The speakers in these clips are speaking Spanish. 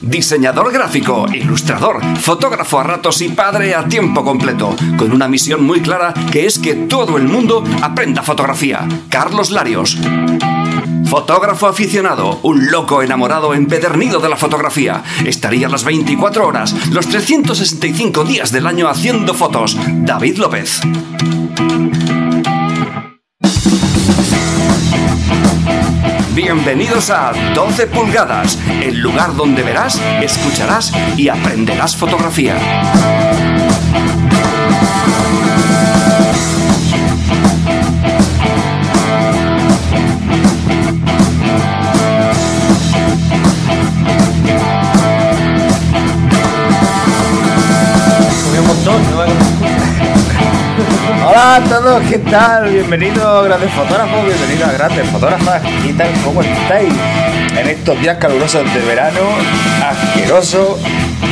Diseñador gráfico, ilustrador, fotógrafo a ratos y padre a tiempo completo, con una misión muy clara que es que todo el mundo aprenda fotografía. Carlos Larios. Fotógrafo aficionado, un loco enamorado empedernido de la fotografía. Estaría las 24 horas, los 365 días del año haciendo fotos. David López. Bienvenidos a 12 pulgadas, el lugar donde verás, escucharás y aprenderás fotografía. Hola a todos, ¿qué tal? Bienvenidos grandes fotógrafos, bienvenidos a grandes fotógrafas. ¿Qué tal? ¿Cómo estáis? En estos días calurosos de verano, asqueroso.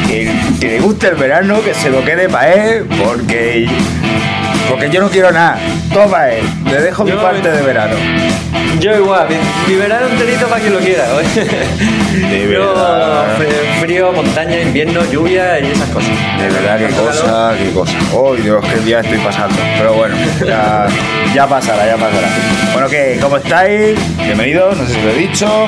Que, que le guste el verano, que se lo quede para él, porque, porque yo no quiero nada. Toma él, le dejo mi parte de verano. Yo igual, mi, mi verano enterito para quien lo quiera. De verdad. frío, montaña, invierno, lluvia y esas cosas. De verdad, qué cosa, qué cosa. Oh, Dios, qué día estoy pasando. Pero bueno, ya, ya pasará, ya pasará. Bueno, ¿qué? ¿Cómo estáis? Bienvenidos, no sé si lo he dicho.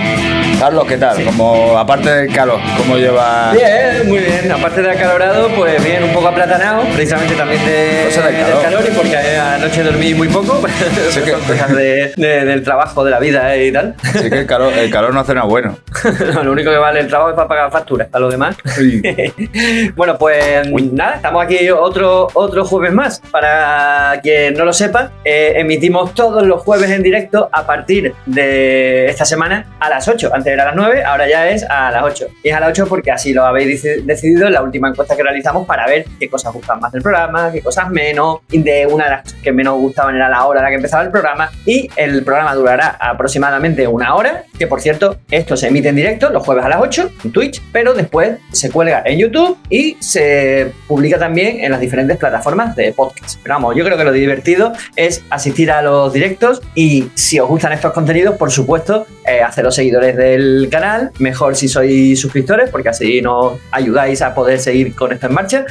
Carlos, ¿qué tal? Como, aparte del calor, ¿cómo lleva? Bien, muy bien. Aparte de acalorado, pues bien, un poco aplatanado, precisamente también de, Cosa del calor. Porque anoche dormí muy poco, Sí que- cosas de- de- del trabajo, de la vida y tal. Sí que el calor, el calor no hace nada bueno. No, lo único que vale el trabajo es para pagar facturas, a lo demás. bueno, pues nada, estamos aquí otro, otro jueves más. Para quien no lo sepa, eh, emitimos todos los jueves en directo a partir de esta semana a las 8. Antes era a las 9, ahora ya es a las 8. Y es a las 8 porque así lo habéis deci- decidido en la última encuesta que realizamos para ver qué cosas gustan más del programa, qué cosas menos. Una de las que menos gustaban era la hora a la que empezaba el programa. Y el programa durará aproximadamente una hora, que por cierto, esto se emite en directo los jueves a las 8 en Twitch, pero después se cuelga en YouTube y se publica también en las diferentes plataformas de podcast. Pero vamos, yo creo que lo divertido es asistir a los directos y si os gustan estos contenidos, por supuesto, eh, haceros seguidores del canal, mejor si sois suscriptores, porque así nos ayudáis a poder seguir con esto en marcha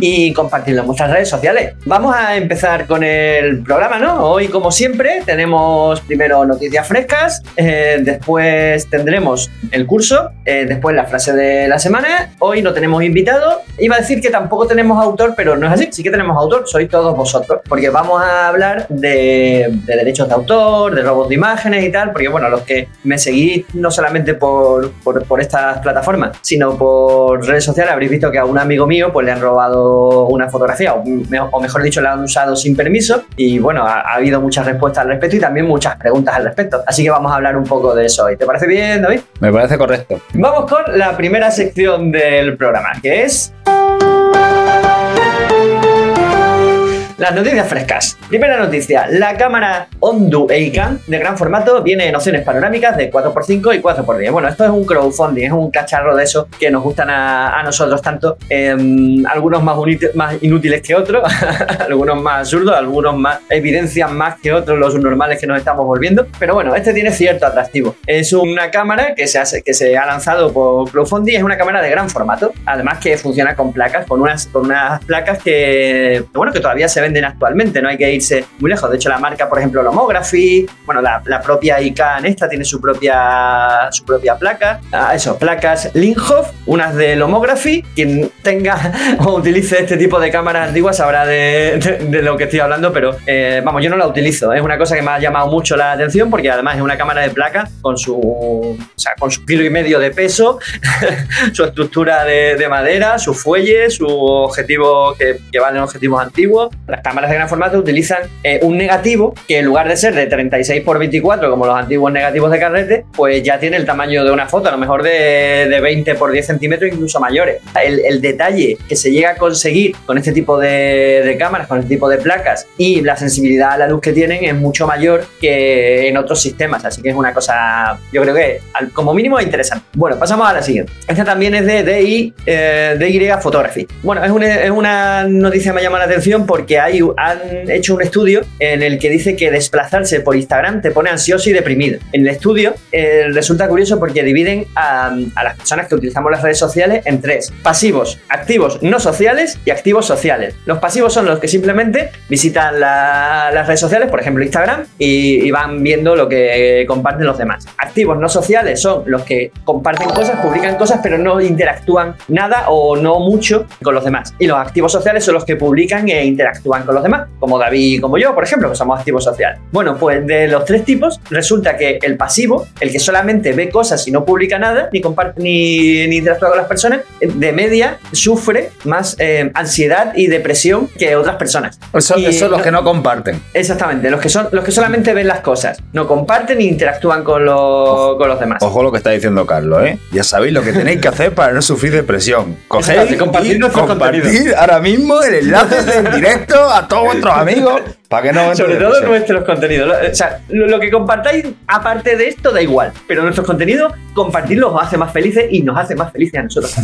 y compartirlo en vuestras redes sociales. Vamos a empezar con el programa, ¿no? Hoy, como siempre, tenemos primero noticias frescas, eh, después tendremos el curso, eh, después la frase de la semana. Hoy no tenemos invitado. Iba a decir que tampoco tenemos autor, pero no es así. Sí que tenemos autor, sois todos vosotros, porque vamos a hablar de, de derechos de autor, de robos de imágenes y tal, porque bueno, los que me seguís no solamente por, por, estas plataformas, sino por redes sociales, habréis visto que a un amigo mío pues le han robado una fotografía, o, me- o mejor dicho, la han usado sin permiso, y bueno, ha, ha habido muchas respuestas al respecto y también muchas preguntas al respecto. Así que vamos a hablar un poco de eso hoy. ¿Te parece bien, David? Me parece correcto. Vamos con la primera sección del programa, que es... Las noticias frescas. Primera noticia, la cámara Ondu Eikan de gran formato viene en opciones panorámicas de 4x5 y 4x10. Bueno, esto es un crowdfunding, es un cacharro de esos que nos gustan a, nosotros tanto, em, algunos más, inútiles que otros, algunos más absurdos, algunos más evidencian más que otros los normales que nos estamos volviendo. Pero bueno, este tiene cierto atractivo. Es una cámara que se, ha lanzado por crowdfunding, es una cámara de gran formato, además que funciona con placas, con unas, placas que, bueno, que todavía se venden actualmente, no hay que irse muy lejos. De hecho, la marca, por ejemplo, Lomography, bueno, la, la propia ICANN esta tiene su propia, su propia placa. Ah, eso, placas Linhof, unas de Lomography. Quien tenga o utilice este tipo de cámaras antiguas sabrá de, de- lo que estoy hablando, pero eh, vamos, yo no la utilizo. Es una cosa que me ha llamado mucho la atención porque además es una cámara de placa con su, o sea, con su kilo y medio de peso, su estructura de, de madera, su fuelle, su objetivo que, que valen objetivos antiguos. Las cámaras de gran formato utilizan eh, un negativo que en lugar de ser de 36 x 24 como los antiguos negativos de carrete, pues ya tiene el tamaño de una foto, a lo mejor de, de 20 x 10 centímetros, incluso mayores. El, detalle que se llega a conseguir con este tipo de, cámaras, con este tipo de placas y la sensibilidad a la luz que tienen es mucho mayor que en otros sistemas, así que es una cosa, yo creo que como mínimo interesante. Bueno, pasamos a la siguiente. Esta también es de DI, eh, DY Photography. Bueno, es una, es una noticia que me llama la atención porque hay, han hecho un estudio en el que dice que desplazarse por Instagram te pone ansioso y deprimido. En el estudio eh, resulta curioso porque dividen a, las personas que utilizamos las redes sociales en tres: pasivos, activos no sociales y activos sociales. Los pasivos son los que simplemente visitan la- las redes sociales, por ejemplo Instagram, y, y van viendo lo que comparten los demás. Activos no sociales son los que comparten cosas, publican cosas, pero no interactúan nada o no mucho con los demás. Y los activos sociales son los que publican e interactúan con los demás, como David y como yo, por ejemplo, que somos activos sociales. Bueno, pues de los tres tipos, resulta que el pasivo, el que solamente ve cosas y no publica nada, ni comparte ni, ni interactúa con las personas, de media sufre más eh, ansiedad y depresión que otras personas. Eso, Y son los no- que no comparten. Exactamente, los que son los que solamente ven las cosas, no comparten ni interactúan con, los- con los demás. Ojo lo que está diciendo Carlos, ¿eh? Ya sabéis lo que tenéis que hacer para no sufrir depresión. Cogéis compartir y compartir contenido. ahora mismo el enlace del directo a todos vuestros amigos para que no Sobre todo depresión. nuestros contenidos. O sea, lo, lo que compartáis, aparte de esto, da igual. Pero nuestros contenidos, compartirlos os hace más felices y nos hace más felices a nosotros.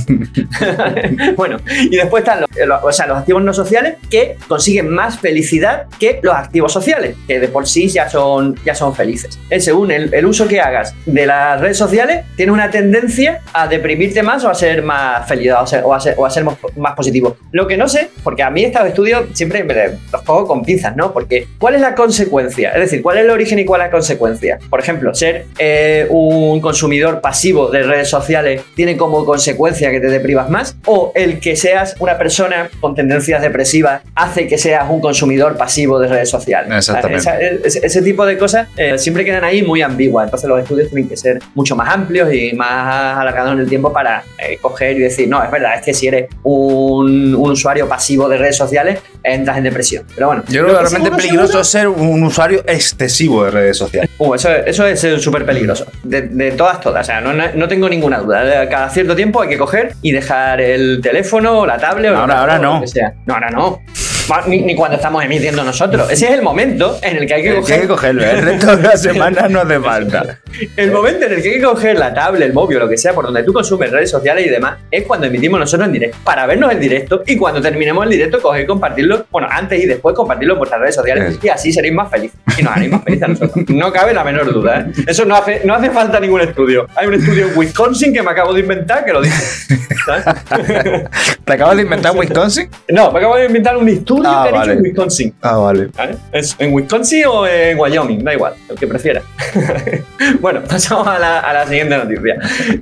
bueno, y después están los, los- o sea, los activos no sociales que consiguen más felicidad que los activos sociales, que de por sí ya son, ya son felices. Es según el, el uso que hagas de las redes sociales, tiene una tendencia a deprimirte más o a ser más feliz o a ser, o a ser, o a ser más, más positivo. Lo que no sé, porque a mí estos estudios siempre me los cojo con pinzas, ¿no? Porque ¿cuál es la consecuencia? Es decir, ¿cuál es el origen y cuál es la consecuencia? Por ejemplo, ser eh, un consumidor pasivo de redes sociales tiene como consecuencia que te deprivas más, o el que seas una persona con tendencias depresivas hace que seas un consumidor pasivo de redes sociales. Exactamente. Esa- ese, ese tipo de cosas eh, siempre quedan ahí muy ambiguas. Entonces los estudios tienen que ser mucho más amplios y más alargados en el tiempo para eh, coger y decir, no, es verdad, es que si eres un, un usuario pasivo de redes sociales, entras en depresión. Pero bueno, Yo creo que realmente seguro, peligroso seguro- es ser un usuario excesivo de redes sociales. Uh, eso, eso es súper peligroso. De, de todas, todas. O sea, no, tengo ninguna duda. Cada cierto tiempo hay que coger y dejar el teléfono o la tablet o Ahora- el ahora no. lo que sea. No, ahora no. Ni, ni cuando estamos emitiendo nosotros. Ese es el momento en el que hay que Hay coger que cogerlo, el resto de la semana no hace falta. El momento en el que hay que coger la tablet, el móvil lo que sea, por donde tú consumes redes sociales y demás, es cuando emitimos nosotros en directo, para vernos en directo y cuando terminemos el directo, coger y compartirlo, bueno, antes y después compartirlo en vuestras redes sociales y así seréis más felices. Y nos haréis más felices a nosotros. No cabe la menor duda, ¿eh? Eso no hace, no hace falta ningún estudio. Hay un estudio en Wisconsin que me acabo de inventar que lo dice. ¿sabes? ¿Te acabas de inventar Wisconsin? no, me acabo de inventar un estudio Ah, que han vale. hecho en Wisconsin. Ah, vale. ¿Vale? Es en Wisconsin o en Wyoming, da igual, el que prefiera. bueno, pasamos a la, a la siguiente noticia,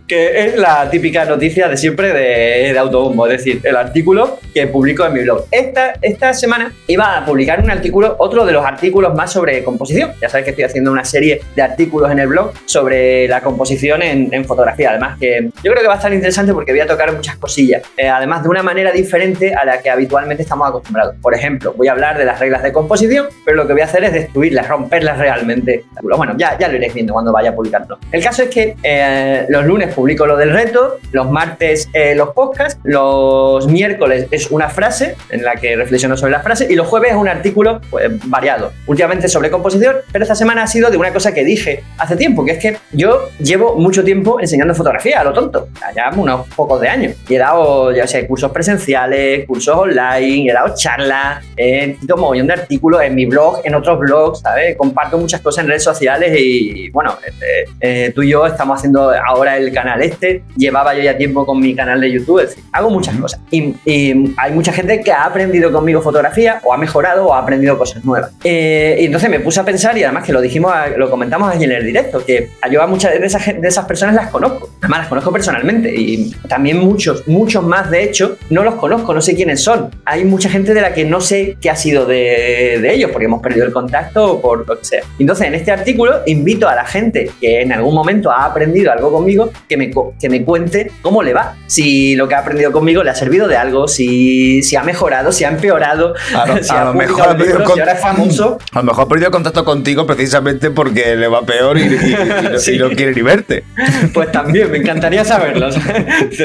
que es la típica noticia de siempre de, de Autobombo, es decir, el artículo que publico en mi blog. Esta, esta semana iba a publicar un artículo, otro de los artículos más sobre composición. Ya sabes que estoy haciendo una serie de artículos en el blog sobre la composición en, en fotografía. Además, que yo creo que va a estar interesante porque voy a tocar muchas cosillas. Eh, además, de una manera diferente a la que habitualmente estamos acostumbrados. Por ejemplo, voy a hablar de las reglas de composición, pero lo que voy a hacer es destruirlas, romperlas realmente. Bueno, ya, ya lo iréis viendo cuando vaya a publicarlo. El caso es que eh, los lunes publico lo del reto, los martes eh, los podcasts, los miércoles es una frase en la que reflexiono sobre la frase y los jueves es un artículo pues, variado. Últimamente sobre composición, pero esta semana ha sido de una cosa que dije hace tiempo, que es que yo llevo mucho tiempo enseñando fotografía a lo tonto, ya unos pocos de años. Y he dado, ya sé, cursos presenciales, cursos online, he dado charlas, he escrito un de artículos en mi blog, en otros blogs, ¿sabes? Comparto muchas cosas en redes sociales y, bueno, este, eh, tú y yo estamos haciendo ahora el canal este, llevaba yo ya tiempo con mi canal de YouTube, es decir, hago muchas cosas. Y, y hay mucha gente que ha aprendido conmigo fotografía o ha mejorado o ha aprendido cosas nuevas. Eh, y entonces me puse a pensar y además que lo dijimos, lo comentamos allí en el directo, que yo a muchas de esas, de esas personas las conozco, además las conozco personalmente y también muchos, muchos más de hecho, no los conozco, no sé quiénes son. Hay mucha gente de la que no sé qué ha sido de, de ellos porque hemos perdido el contacto o por lo que sea. Entonces en este artículo invito a la gente que en algún momento ha aprendido algo conmigo que me, que me cuente cómo le va, si lo que ha aprendido conmigo le ha servido de algo, si, si ha mejorado, si ha empeorado, A lo- si a ha lo mejor ha perdido libros, si ahora es famoso. A lo mejor ha perdido contacto contigo precisamente porque le va peor y, y- y no- Sí. y no quiere ni verte. Pues también, me encantaría saberlo.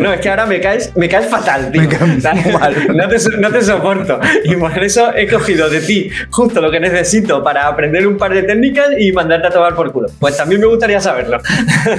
No, es que ahora me caes, me caes fatal, tío. Me caes ¿Sabes? muy mal. No te, no te soporto. y por eso he cogido de ti justo lo que necesito para aprender un par de técnicas y mandarte a tomar por culo. Pues también me gustaría saberlo.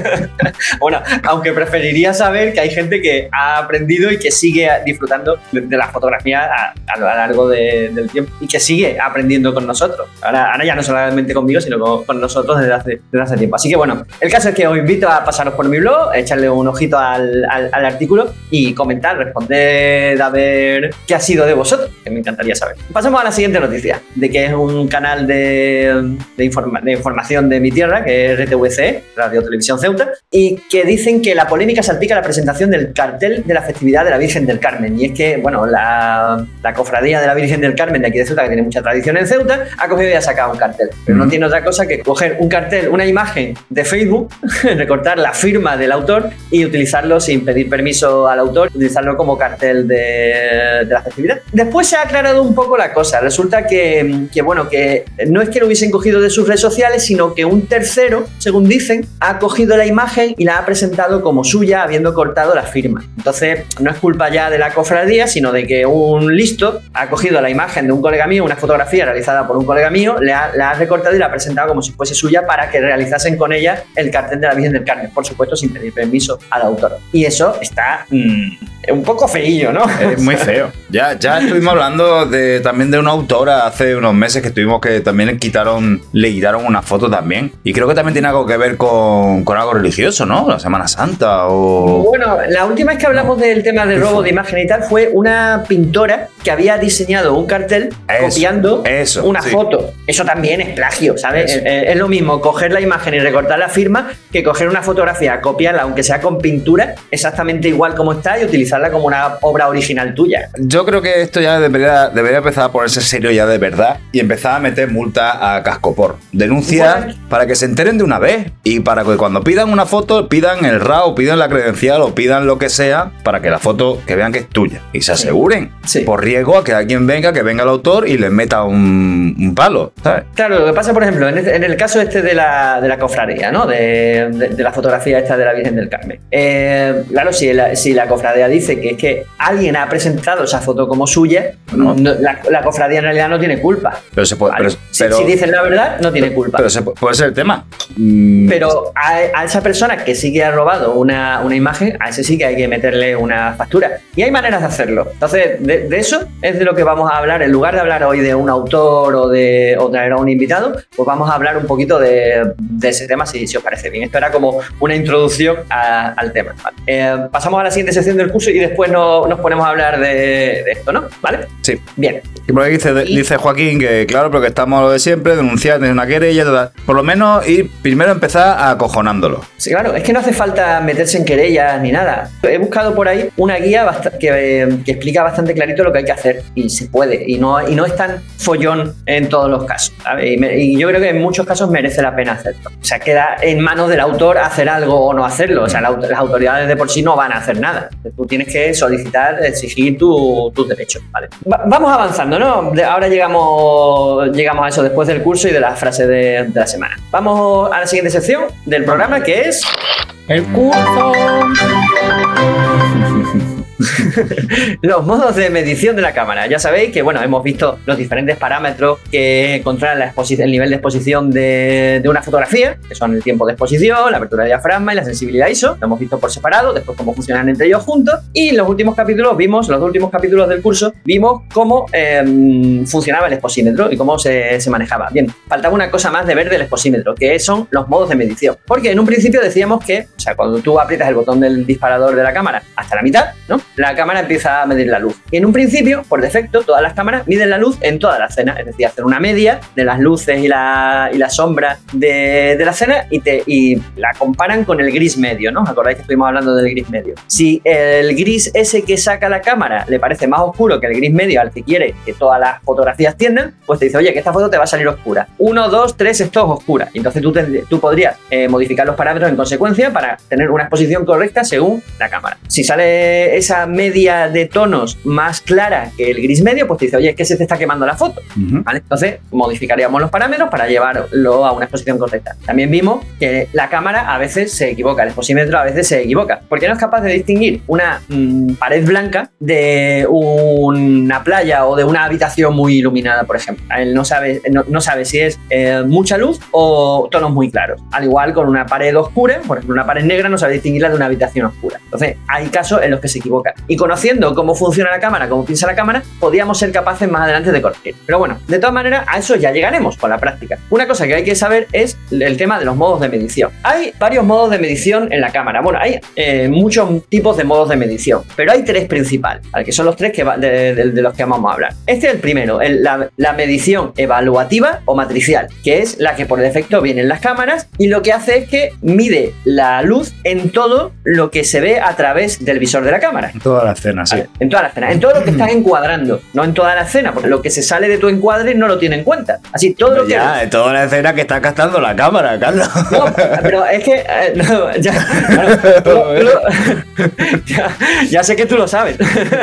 bueno, aunque preferiría saber que hay gente que ha aprendido y que sigue disfrutando de, la fotografía a, lo largo del tiempo y que sigue aprendiendo con nosotros. Ahora, ahora ya no solamente conmigo, sino con, nosotros desde hace, desde hace tiempo. Así que bueno, el caso es que os invito a pasaros por mi blog, echarle un ojito al, al, artículo y comentar, responder a ver qué ha sido de vosotros, que me encantaría saber. Pasamos a la siguiente noticia, de que es un canal de, de, información de mi tierra, que es RTVC, Radio Televisión Ceuta, y que dicen que la polémica salpica la presentación del cartel de la festividad de la Virgen del Carmen. Y es que, bueno, la, la cofradía de la Virgen del Carmen de aquí de Ceuta, que tiene mucha tradición en Ceuta, ha cogido y ha sacado un cartel. Pero no tiene otra cosa que coger un cartel, una imagen de Facebook, recortar la firma del autor y utilizarlo sin pedir permiso al autor, utilizarlo como cartel de, de la festividad. Después se ha aclarado un poco la cosa. Resulta que, que, bueno, que no es que lo hubiesen cogido de sus redes sociales, sino que un tercero, según dicen, ha cogido la imagen y la ha presentado como suya, habiendo cortado la firma. Entonces, no es culpa ya de la cofradía, sino de que un listo ha cogido la imagen de un colega mío, una fotografía realizada por un colega mío, le ha, la ha recortado y la ha presentado como si fuese suya para que realizasen con ella el cartel de la Virgen del Carmen, por supuesto sin pedir permiso al autor. Y eso está mm, un poco feillo, ¿no? Es muy feo. Ya, ya estuvimos hablando de, también de una autora hace unos meses que tuvimos que también quitaron, le quitaron una foto también. Y creo que también tiene algo que ver con, con algo religioso, ¿no? La Semana Santa o... Bueno, la última vez que hablamos del tema del robo de imagen y tal fue una pintora que había diseñado un cartel copiando una foto. Eso también es plagio, ¿sabes? Es, lo mismo coger la imagen y recortar la firma que coger una fotografía, copiarla, aunque sea con pintura, exactamente igual como está y utilizarla como una obra original tuya. Yo creo que esto ya debería, debería empezar a ponerse serio ya de verdad y empezar a meter multa a Cascopor. Denuncia para que se enteren de una vez y para que cuando pidan una foto pidan el RAW, pidan la credencial o pidan lo que sea para que la foto que vean que es tuya y se aseguren por riesgo a que alguien venga, que venga el autor y les meta un, palo, ¿sabes? Claro, lo que pasa, por ejemplo, en, este, el caso este de la, de la cofradía, ¿no? De, la fotografía esta de la Virgen del Carmen. Eh, claro, si la, si la cofradía dice que es que alguien ha presentado esa foto como suya, la, cofradía en realidad no tiene culpa. Pero se puede. si, dicen la verdad, no tiene culpa. Pero se puede, ser el tema. Mm. Pero a, esa persona que sí que ha robado una, una, imagen, a ese sí que hay que meterle una factura. Y hay maneras de hacerlo. Entonces, de, eso es de lo que vamos a hablar. En lugar de hablar hoy de un autor o de o traer a un invitado, pues vamos a hablar un poquito de, ese tema, si, si, os parece bien. Esto era como una introducción al tema. Eh, pasamos a la siguiente sección del curso y después nos ponemos a hablar de, esto, ¿no? ¿Vale? Sí. Bien. Y por dice, dice Joaquín que, claro, porque estamos lo de siempre, denunciar, tener una querella, por lo menos ir primero empezar acojonándolo. Sí, claro, es que no hace falta meterse en querellas ni nada. He buscado por ahí una guía que, explica bastante clarito lo que hay que hacer y se puede. Y no, y no es tan follón en todos los casos. Y, yo creo que en muchos casos merece la pena hacerlo. O sea, queda en manos del autor hacer algo o no hacerlo. O sea, las autoridades de por sí no van a hacer nada. Tú tienes que solicitar, exigir tus derechos. ¿vale? Vamos avanzando, ¿no? ahora llegamos, llegamos a eso después del curso y de la frase de, de la semana. Vamos a la siguiente sección del programa que es... El curso. los modos de medición de la cámara. Ya sabéis que, bueno, hemos visto los diferentes parámetros que controlan la el nivel de exposición de, una fotografía, que son el tiempo de exposición, la apertura de diafragma y la sensibilidad ISO. Lo hemos visto por separado, después cómo funcionan entre ellos juntos. Y en los últimos capítulos vimos, los últimos capítulos del curso, vimos cómo em, funcionaba el exposímetro y cómo se, se manejaba. Bien, faltaba una cosa más de ver del exposímetro, que son los modos de medición. Porque en un principio decíamos que, o sea, cuando tú aprietas el botón del disparador de la cámara hasta la mitad, ¿no? La cámara empieza a medir la luz. Y en un principio, por defecto, todas las cámaras miden la luz en toda la escena, es decir, hacen una media de las luces y la, y sombra de, la escena y, te, y la comparan con el gris medio, ¿no? ¿Os acordáis que estuvimos hablando del gris medio? Si el gris ese que saca la cámara le parece más oscuro que el gris medio al que quiere que todas las fotografías tiendan, pues te dice, oye, que esta foto te va a salir oscura. Uno, dos, tres, esto es oscura. Entonces tú, tú podrías eh, modificar los parámetros en consecuencia para tener una exposición correcta según la cámara. Si sale esa media media de tonos más clara que el gris medio, pues te dice, oye, es que se te está quemando la foto. ¿Vale? Entonces, modificaríamos los parámetros para llevarlo a una exposición correcta. También vimos que la cámara a veces se equivoca, el exposímetro a veces se equivoca, porque no es capaz de distinguir una mm, pared blanca de una playa o de una habitación muy iluminada, por ejemplo. Él no sabe, no, sabe si es eh, mucha luz o tonos muy claros. Al igual con una pared oscura, por ejemplo, una pared negra no sabe distinguirla de una habitación oscura. Entonces, hay casos en los que se equivoca. Y conociendo cómo funciona la cámara, cómo piensa la cámara, podríamos ser capaces más adelante de corregir. Pero bueno, de todas maneras, a eso ya llegaremos con la práctica. Una cosa que hay que saber es el tema de los modos de medición. Hay varios modos de medición en la cámara. Bueno, hay eh, muchos tipos de modos de medición, pero hay tres principales, que son los tres que de, los que vamos a hablar. Este es el primero, la, la medición evaluativa o matricial, que es la que por defecto viene en las cámaras y lo que hace es que mide la luz en todo lo que se ve a través del visor de la cámara. En toda la escena, sí. En toda la escena, en todo lo que estás encuadrando, no en toda la escena, porque lo que se sale de tu encuadre no lo tiene en cuenta. Así, todo lo que. Ya, en toda la escena que está captando la cámara, Carlos. No, pero es que. Eh, no, ya, ya, sé que tú lo sabes.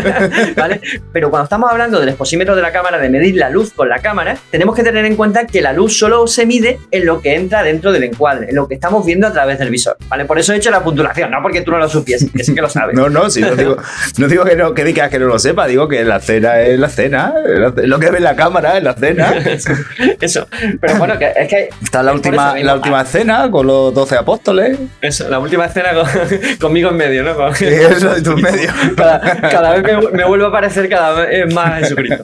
¿Vale? Pero cuando estamos hablando del exposímetro de la cámara, de medir la luz con la cámara, tenemos que tener en cuenta que la luz solo se mide en lo que entra dentro del encuadre, en lo que estamos viendo a través del visor. ¿Vale? Por eso he hecho la puntuación, no porque tú no lo supieses, que sí que lo sabes. no, no, sí, no digo, no digo que, no, que digas que no lo sepa, digo que la cena es la cena, lo que ve la cámara es la cena. eso, pero bueno, que, es que... Está la última, la última cena con los doce apóstoles. Eso, la última cena conmigo en medio, ¿no? eso, en tu medio. Cada, vez me, vuelvo a parecer cada vez más Jesucristo.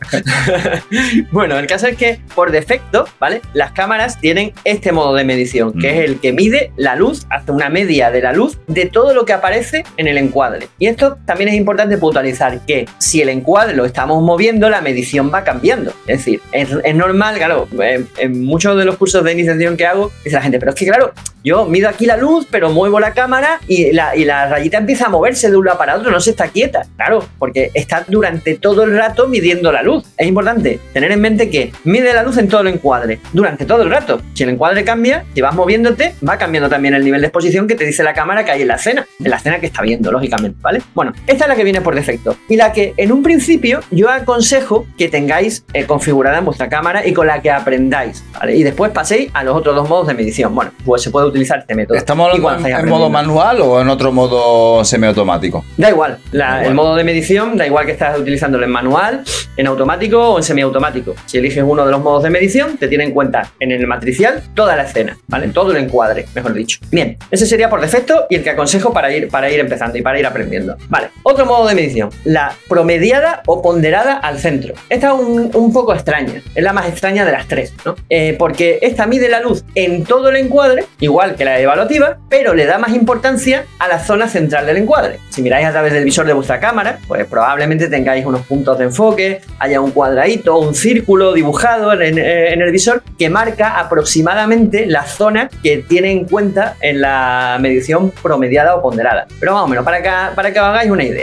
bueno, el caso es que por defecto, ¿vale? Las cámaras tienen este modo de medición, que es el que mide la luz, hace una media de la luz de todo lo que aparece en el encuadre. Y esto también es importante puntualizar que si el encuadre lo estamos moviendo, la medición va cambiando. Es decir, es, normal, claro, en, muchos de los cursos de iniciación que hago, dice la gente, pero es que claro, yo mido aquí la luz, pero muevo la cámara y la, y la rayita empieza a moverse de un lado para otro, no se está quieta. Claro, porque está durante todo el rato midiendo la luz. Es importante tener en mente que mide la luz en todo el encuadre, durante todo el rato. Si el encuadre cambia, si vas moviéndote, va cambiando también el nivel de exposición que te dice la cámara que hay en la escena, en la escena que está viendo, lógicamente, ¿vale? Bueno, esta es la que viene por defecto y la que en un principio yo aconsejo que tengáis eh, configurada en vuestra cámara y con la que aprendáis, ¿vale? Y después paséis a los otros dos modos de medición. Bueno, pues se puede utilizar este método. ¿Estamos hablando en, modo manual o en otro modo semiautomático? Da igual, el modo de medición da igual que estás utilizándolo en manual, en automático o en semiautomático. Si eliges uno de los modos de medición, te tiene en cuenta en el matricial toda la escena, ¿vale? Todo el encuadre, mejor dicho. Bien, ese sería por defecto y el que aconsejo para ir, para ir empezando y para ir aprendiendo. Vale, otro modo de medición, la promediada o ponderada al centro. Esta es un, poco extraña, es la más extraña de las tres, ¿no? Eh, porque esta mide la luz en todo el encuadre, igual que la evaluativa, pero le da más importancia a la zona central del encuadre. Si miráis a través del visor de vuestra cámara, pues probablemente tengáis unos puntos de enfoque, haya un cuadradito, un círculo dibujado en, el visor que marca aproximadamente la zona que tiene en cuenta en la medición promediada o ponderada. Pero más o menos, para que, para que hagáis una idea,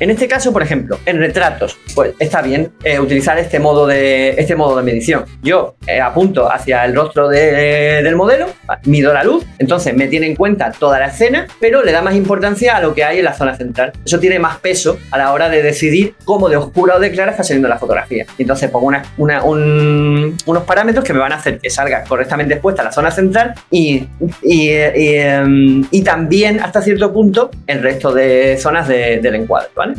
En este caso, por ejemplo, en retratos, pues está bien eh, utilizar este modo de, este modo de medición. Yo eh, apunto hacia el rostro del modelo, mido la luz, entonces me tiene en cuenta toda la escena, pero le da más importancia a lo que hay en la zona central. Eso tiene más peso a la hora de decidir cómo de oscura o de clara está saliendo la fotografía. Entonces pongo unos parámetros que me van a hacer que salga correctamente expuesta la zona central em, y también hasta cierto punto el resto de zonas del encuadre, ¿vale?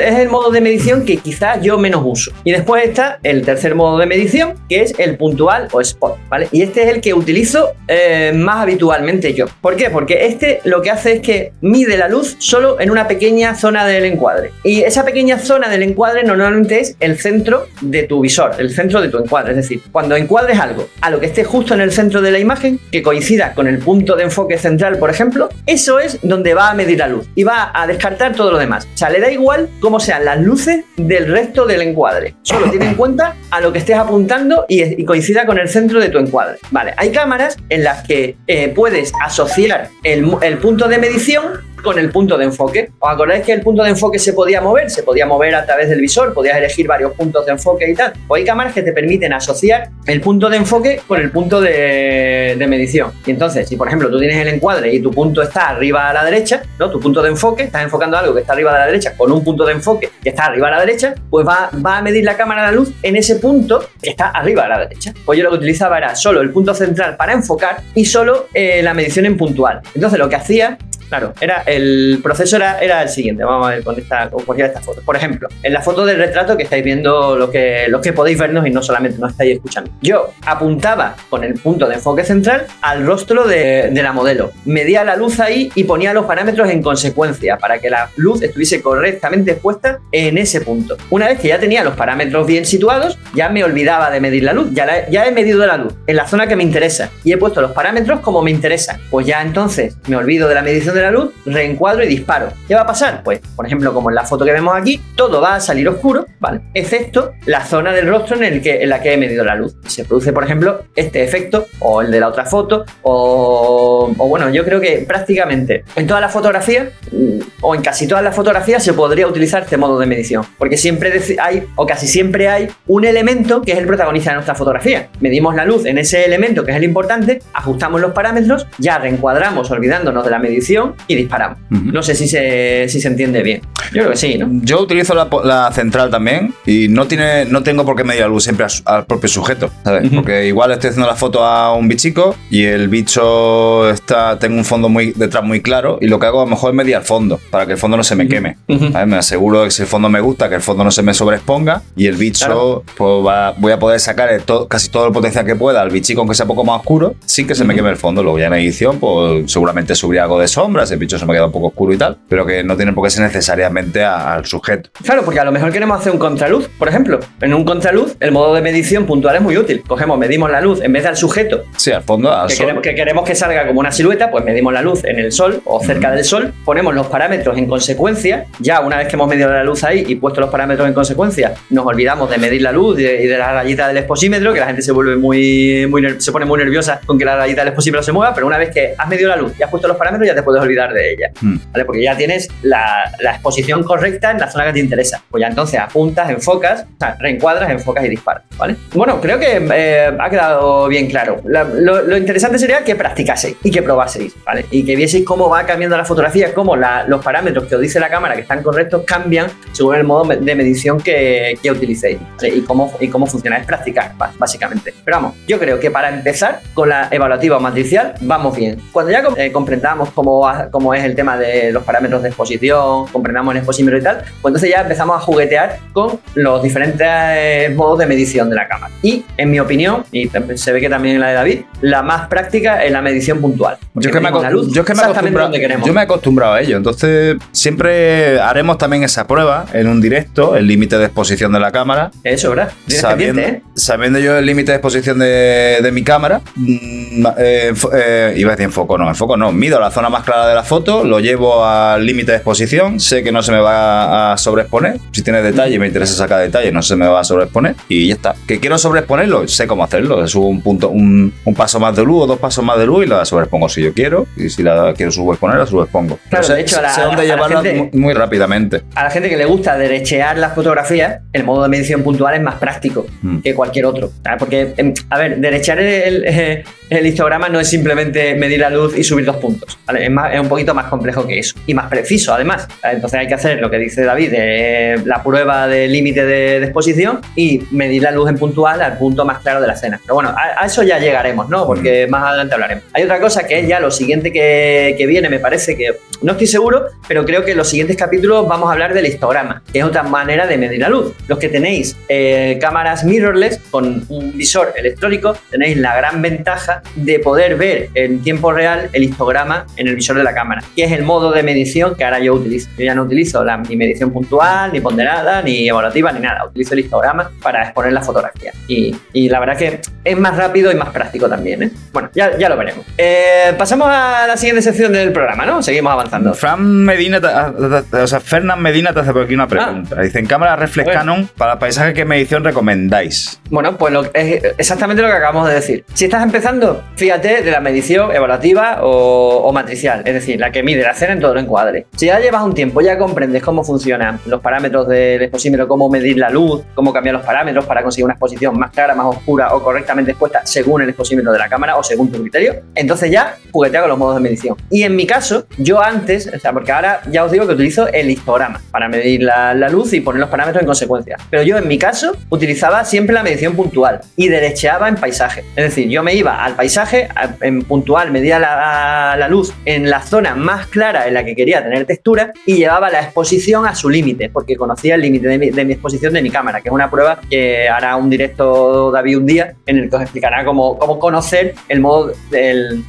es el modo de medición que quizás yo menos uso. Y después está el tercer modo de medición, que es el puntual o spot, ¿vale? Y este es el que utilizo eh, más habitualmente yo. ¿Por qué? Porque este lo que hace es que mide la luz solo en una pequeña zona del encuadre. Y esa pequeña zona del encuadre normalmente es el centro de tu visor, el centro de tu encuadre. Es decir, cuando encuadres algo a lo que esté justo en el centro de la imagen, que coincida con el punto de enfoque central, por ejemplo, eso es donde va a medir la luz y va a descartar todo lo demás. O sea, le da igual cómo sean las luces del resto del encuadre. Solo tiene en cuenta a lo que estés apuntando y, coincida con el centro de tu encuadre. Vale, hay cámaras en las que eh, puedes asociar el punto de medición con el punto de enfoque. ¿Os acordáis que el punto de enfoque se podía mover? Se podía mover a través del visor, podías elegir varios puntos de enfoque y tal. O hay cámaras que te permiten asociar el punto de enfoque con el punto de, de medición. Y entonces, si por ejemplo tú tienes el encuadre y tu punto está arriba a la derecha, ¿no? Tu punto de enfoque, estás enfocando algo que está arriba a la derecha con un punto de enfoque que está arriba a la derecha, pues va, a medir la cámara la luz en ese punto que está arriba a la derecha. Pues yo lo que utilizaba era solo el punto central para enfocar y solo eh, la medición en puntual. Entonces lo que hacía Claro, era, el proceso era, era el siguiente. Vamos a ver con esta, con estas fotos. Por ejemplo, en la foto del retrato que estáis viendo lo que, lo que podéis vernos y no solamente nos estáis escuchando. Yo apuntaba con el punto de enfoque central al rostro de, la modelo. Medía la luz ahí y ponía los parámetros en consecuencia para que la luz estuviese correctamente puesta en ese punto. Una vez que ya tenía los parámetros bien situados, ya me olvidaba de medir la luz. Ya, ya he medido la luz en la zona que me interesa y he puesto los parámetros como me interesan. Pues ya entonces me olvido de la medición de la luz, reencuadro y disparo. ¿Qué va a pasar? Pues, por ejemplo, como en la foto que vemos aquí, todo va a salir oscuro, ¿vale? Excepto la zona del rostro en, la que he medido la luz. Se produce, por ejemplo, este efecto, o el de la otra foto, o, o bueno, yo creo que prácticamente en toda la fotografía, mm, o en casi todas las fotografías, se podría utilizar este modo de medición. Porque siempre hay, o casi siempre hay, un elemento que es el protagonista de nuestra fotografía. Medimos la luz en ese elemento que es el importante, ajustamos los parámetros, ya reencuadramos olvidándonos de la medición y disparamos. No sé si se, si se entiende bien. Yo creo que sí, ¿no? Yo utilizo la, central también y no tiene no tengo por qué medir la luz siempre a al propio sujeto, ¿sabes? Porque igual estoy haciendo la foto a un bichico y el bicho está tengo un fondo muy detrás muy claro y lo que hago a lo mejor es medir al fondo para que el fondo no se me queme. Me aseguro que si el fondo me gusta, que el fondo no se me sobreexponga y el bicho Claro. pues va- voy a poder sacar el to- casi todo el potencial que pueda al bichico aunque sea un poco más oscuro sin que se me queme el fondo. Luego ya en edición pues seguramente subiría algo de sombras, el bicho se me queda un poco oscuro y tal, pero que no tiene por qué ser necesariamente a- al sujeto. Claro, porque a lo mejor queremos hacer un contraluz, por ejemplo. En un contraluz, el modo de medición puntual es muy útil. Cogemos, medimos la luz en vez del sujeto, Sí, al fondo, al que sol. queremos, que queremos que salga como una silueta, pues medimos la luz en el sol o cerca del sol, ponemos los parámetros en consecuencia. Ya una vez que hemos medido la luz ahí y puesto los parámetros en consecuencia, nos olvidamos de medir la luz y de, y de la rayita del exposímetro, que la gente se vuelve muy, muy se pone muy nerviosa con que la rayita del exposímetro se mueva, pero una vez que has medido la luz y has puesto los parámetros, ya te puedes olvidar de ella. Mm. ¿vale? Porque ya tienes la, la exposición correcta en la zona que te interesa. Pues ya entonces apuntas, enfocas, o sea, reencuadras, enfocas y disparas, ¿vale? Bueno, creo que eh, ha quedado bien claro. La- lo, lo interesante sería que practicaseis y que probaseis, ¿vale? Y que vieseis cómo va cambiando la fotografía, cómo la- los parámetros que os dice la cámara que están correctos cambian según el modo de medición que, que utilicéis, ¿vale? Y cómo, y cómo funciona. Es practicar, básicamente. Pero vamos, yo creo que para empezar con la evaluativa o matricial vamos bien. Cuando ya eh, comprendamos cómo, cómo es el tema de los parámetros de exposición, comprendamos el exposímetro y tal, pues entonces ya empezamos a juguetear con los diferentes eh, modos de medición de la cámara. Y en mi opinión, y se ve que también en la de David, la más práctica es la medición puntual. Yo es que me, la luz yo es que me donde queremos. yo me he acostumbrado a ello. Entonces, siempre haremos también esa prueba en un directo, el límite de exposición de la cámara. Eso, ¿verdad? Sabiendo, ¿eh? sabiendo yo el límite de exposición de, de mi cámara, mm, eh, eh, iba a decir enfoco, no, enfoco no, mido la zona más clara de la foto, lo llevo al límite de exposición, sé que no se me va a sobreexponer, si tiene detalle me interesa sacar detalle, no se me va a sobreexponer y ya está. Que quiero sobreexponerlo, sé cómo hacerlo, subo un punto, un, un paso más de luz o dos pasos más de luz y la sobreexpongo si yo quiero, y si la quiero subexponer, la subexpongo. Claro, sé, de hecho, a la- sé dónde llevarla gente- muy, rápidamente. A la gente que le gusta derechear las fotografías, el modo de medición puntual es más práctico Mm. que cualquier otro. Porque, em, a ver, derechear el, el- el histograma no es simplemente medir la luz y subir dos puntos. ¿vale? Es, más- es un poquito más complejo que eso. Y más preciso, además. Entonces hay que hacer lo que dice David, de la prueba de límite de, de exposición y medir la luz en puntual al punto más claro de la escena. Pero bueno, a, a eso ya llegaremos, ¿no? Porque más adelante hablaremos. Hay otra cosa que es ya lo siguiente que, que viene, me parece que no estoy seguro, pero creo que en los siguientes capítulos vamos a hablar del histograma, que es otra manera de medir la luz. Los que tenéis eh, cámaras mirrorless con un visor electrónico, tenéis la gran ventaja de poder ver en tiempo real el histograma en el visor de la cámara, que es el modo de medición que ahora yo utilizo. Yo ya no utilizo la, ni medición puntual, ni ponderada, ni evaluativa, ni nada. Utilizo el histograma para exponer la fotografía. Y, y la verdad que es más rápido y más práctico también. ¿eh? Bueno, ya, ya lo veremos. Eh, pasamos a la siguiente sección del programa, ¿no? Seguimos avanzando. Fran Medina, te- ah, o sea, Fernán Medina te hace por aquí una pregunta. Dicen, cámara reflex Bueno. Canon, para paisaje, ¿qué medición recomendáis? Bueno, pues lo- es exactamente lo que acabamos de decir. Si estás empezando, fíjate de la medición evaluativa o, o matricial. Es decir, la que mide la escena en todo el encuadre. Si ya llevas un tiempo, ya comprendes cómo funcionan los parámetros del exposímetro, cómo medir la luz, cómo cambiar los parámetros para conseguir una exposición más clara, más oscura o correctamente expuesta según el exposímetro de la cámara o según tu criterio, entonces ya juguetea con los modos de medición. Y en mi caso, yo antes, o sea, porque ahora ya os digo que utilizo el histograma para medir la, la luz y poner los parámetros en consecuencia. Pero yo en mi caso utilizaba siempre la medición puntual y derecheaba en paisaje. Es decir, yo me iba al paisaje, en puntual medía la, la luz en la zona más clara en la que quería tener textura y llevaba la exposición a su límite, porque conocía el límite de, de mi, exposición de mi cámara, que es una prueba que hará un directo David un día en el que os explicará cómo, cómo conocer el modo, el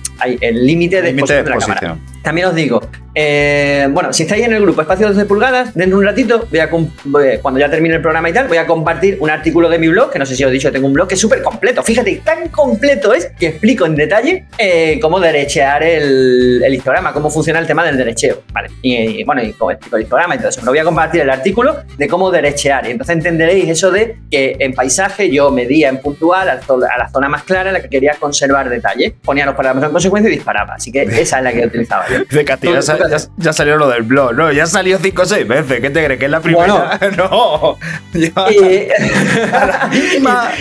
límite de, exposición de la cámara. También os digo, eh, bueno, si estáis en el grupo Espacio 12 pulgadas, dentro de un ratito, voy a cuando ya termine el programa y tal, voy a compartir un artículo de mi blog, que no sé si os he dicho tengo un blog que es súper completo. Fíjate, tan completo es que explico en detalle eh, cómo derechear el, histograma, cómo funciona el tema del derecheo. Vale, y, bueno, y cómo explico el histograma y todo eso. Pero voy a compartir el artículo de cómo derechear. Y entonces entenderéis eso de que en paisaje yo medía en puntual a, la zona más clara en la que quería conservar detalle. Ponía los parámetros en consecuencia y disparaba. Así que esa es la que utilizaba De ya, salió lo del blog, ¿no? Ya salió 5 o 6 veces. ¿Qué te crees? ¿Que es la primera? no. a la mínima.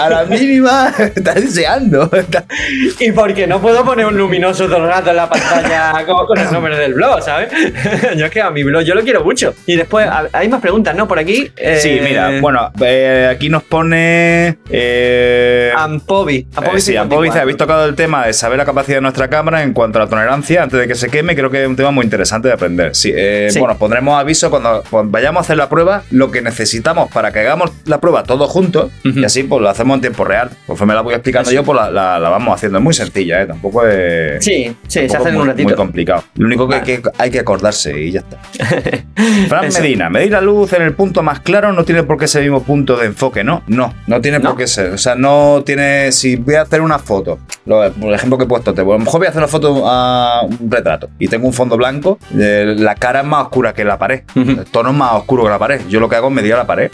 A la mínima. Está deseando. y porque no puedo poner un luminoso todo el rato en la pantalla como con el nombre del blog, ¿sabes? yo es que a mi blog yo lo quiero mucho. Y después, hay más preguntas, ¿no? Por aquí. Sí, mira, bueno, eh, aquí nos pone. Eh, Ampovi. Ampovi, sí, Ampovi dice: habéis tocado el tema de saber la capacidad de nuestra cámara en cuanto a la tolerancia antes de que se queme. Creo que es un tema muy interesante de aprender. Sí, eh, Bueno, pondremos aviso cuando, vayamos a hacer la prueba, lo que necesitamos para que hagamos la prueba todos juntos y así pues lo hacemos en tiempo real. Conforme la voy explicando yo, pues la, vamos haciendo. Es muy sencilla, ¿eh? Tampoco es. Sí, sí, se hace en un ratito. Muy complicado. Lo único que, hay que hay que acordarse y ya está. Fran Medina, medir la luz en el punto más claro no tiene por qué ser el mismo punto de enfoque, ¿no? No, no tiene por qué ser. O sea, no tiene. Si voy a hacer una foto, por ejemplo que he puesto, te, a lo mejor voy a hacer una foto a un retrato y tengo un fondo blanco, eh, la cara es más oscura que la pared. El tono es más oscuro que la pared. Yo lo que hago es medir la pared.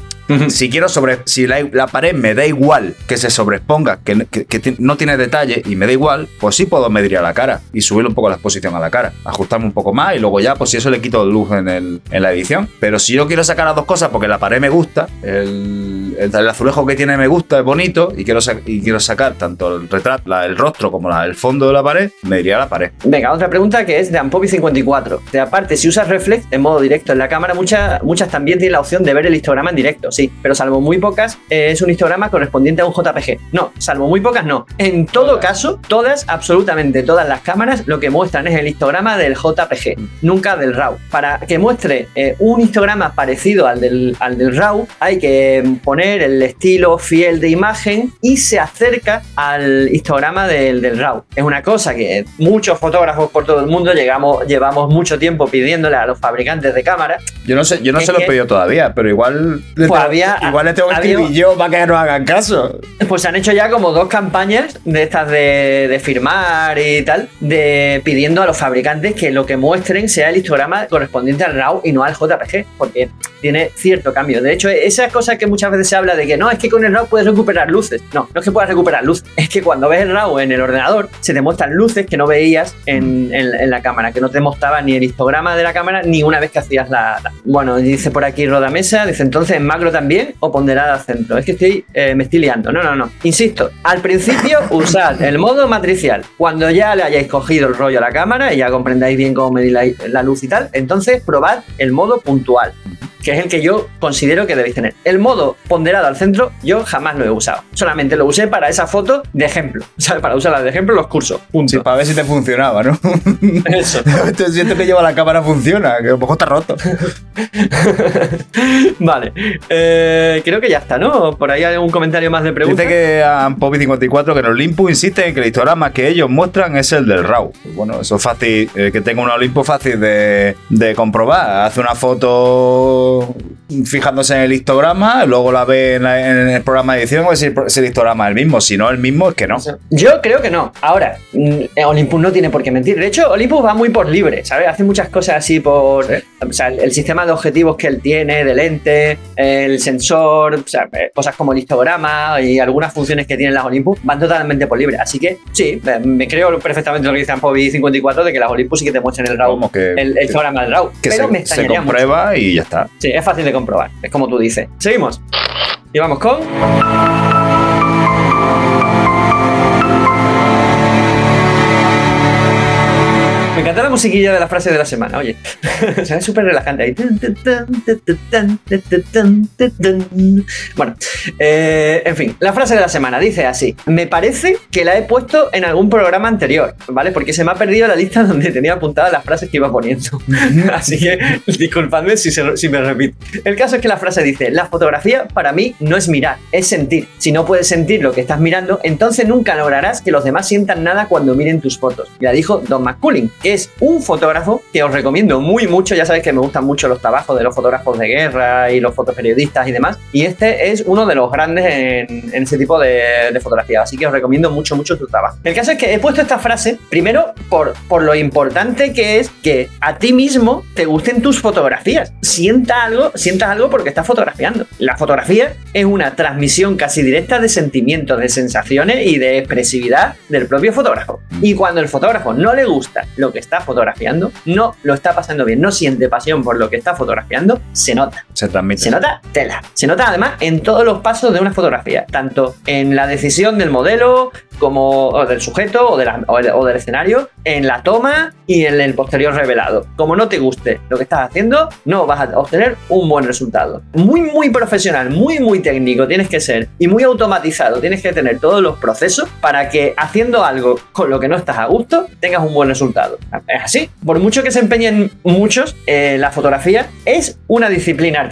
Si quiero sobre. Si la, pared me da igual que se sobreexponga, que, no tiene detalle y me da igual, pues sí puedo medir a la cara y subirle un poco la exposición a la cara. Ajustarme un poco más y luego ya, pues si eso le quito luz en, el, en la edición. Pero si yo quiero sacar las dos cosas porque la pared me gusta, el, el, azulejo que tiene me gusta, es bonito y quiero, y quiero sacar tanto el retrato, el rostro como el fondo de la pared, me a la pared. Venga, otra pregunta que es de Ampovi54. De aparte, si usas reflex en modo directo en la cámara, muchas, muchas también tienen la opción de ver el histograma en directo sí, pero salvo muy pocas, eh, es un histograma correspondiente a un JPG. No, salvo muy pocas, no. En todo caso, todas, absolutamente todas las cámaras, lo que muestran es el histograma del JPG, nunca del RAW. Para que muestre eh, un histograma parecido al del, al del RAW, hay que poner el estilo fiel de imagen y se acerca al histograma del, del RAW. Es una cosa que muchos fotógrafos por todo el mundo llegamos, llevamos mucho tiempo pidiéndole a los fabricantes de cámaras. Yo no sé, yo no se lo he pedido todavía, pero igual. Pues igual le tengo que escribir yo para que no hagan caso. Pues se han hecho ya como dos campañas de estas de, firmar y tal, de pidiendo a los fabricantes que lo que muestren sea el histograma correspondiente al RAW y no al JPG, porque tiene cierto cambio. De hecho, esa cosa que muchas veces se habla de que no, es que con el RAW puedes recuperar luces. No, no es que puedas recuperar luces, es que cuando ves el RAW en el ordenador, se te muestran luces que no veías en, la cámara, que no te mostraba ni el histograma de la cámara ni una vez que hacías la. Bueno, dice por aquí Roda Mesa, dice entonces en macro también o ponderada al centro. Es que estoy, eh, me estoy liando. No, no, no. Insisto, al principio usad el modo matricial. Cuando ya le hayáis cogido el rollo a la cámara y ya comprendáis bien cómo medir la luz y tal, entonces probad el modo puntual que es el que yo considero que debéis tener. El modo ponderado al centro yo jamás lo he usado. Solamente lo usé para esa foto de ejemplo. ¿Sabes? Para usarla de ejemplo en los cursos. Punto. Sí, para ver si te funcionaba, ¿no? Eso. te siento que lleva la cámara funciona, que un poco está roto. vale. Eh, creo que ya está, ¿no? Por ahí hay un comentario más de pregunta. Dice que a Poppy54 que en Olimpo insiste en que el histograma que ellos muestran es el del RAW. Bueno, eso es fácil, eh, que tenga un Olimpo fácil de, de comprobar. Hace una foto fijándose en el histograma, luego la ve en, la- en el programa de edición, ver si el, histograma es el mismo. Si no es el mismo, es que no. Yo creo que no. Ahora, mm, Olympus no tiene por qué mentir. De hecho, Olympus va muy por libre, ¿sabes? Hace muchas cosas así por. Sí. O sea, el, el sistema de objetivos que él tiene, de lente, el sensor, o sea, eh, cosas como el histograma y algunas funciones que tienen las Olympus van totalmente por libre. Así que, sí, me, creo perfectamente lo que dice Ampobi 54 de que las Olympus sí que te muestran el RAW. Que, El, el histograma del RAW. que Pero se, me se mucho. comprueba y ya está. Sí, es fácil de comprobar. Es como tú dices. Seguimos. Y vamos con. Me encanta la musiquilla de la frase de la semana, oye. o sea, es súper relajante ahí. Bueno, eh, en fin, la frase de la semana dice así. Me parece que la he puesto en algún programa anterior, ¿vale? Porque se me ha perdido la lista donde tenía apuntadas las frases que iba poniendo. Así que disculpadme si, se- si me repito. El caso es que la frase dice, la fotografía para mí no es mirar, es sentir. Si no puedes sentir lo que estás mirando, entonces nunca lograrás que los demás sientan nada cuando miren tus fotos. Y la dijo Don McCullin, es un fotógrafo que os recomiendo muy mucho, ya sabéis que me gustan mucho los trabajos de los fotógrafos de guerra y los fotoperiodistas y demás, y este es uno de los grandes en, ese tipo de, de fotografía, así que os recomiendo mucho, mucho su trabajo. El caso es que he puesto esta frase, primero por, por lo importante que es que a ti mismo te gusten tus fotografías. Sienta algo, sientas algo porque estás fotografiando. La fotografía es una transmisión casi directa de sentimientos, de sensaciones y de expresividad del propio fotógrafo. Y cuando el fotógrafo no le gusta lo que está fotografiando, no lo está pasando bien, no siente pasión por lo que está fotografiando, se nota. Se transmite. Se nota tela. Se nota además en todos los pasos de una fotografía, tanto en la decisión del modelo como del sujeto o, de o del escenario, en la toma y en el posterior revelado. Como no te guste lo que estás haciendo, no vas a obtener un buen resultado. Muy, muy profesional, muy, muy técnico tienes que ser y muy automatizado. Tienes que tener todos los procesos para que haciendo algo con lo que no estás a gusto tengas un buen resultado. Es así. Por mucho que se empeñen muchos, eh, la fotografía es una disciplina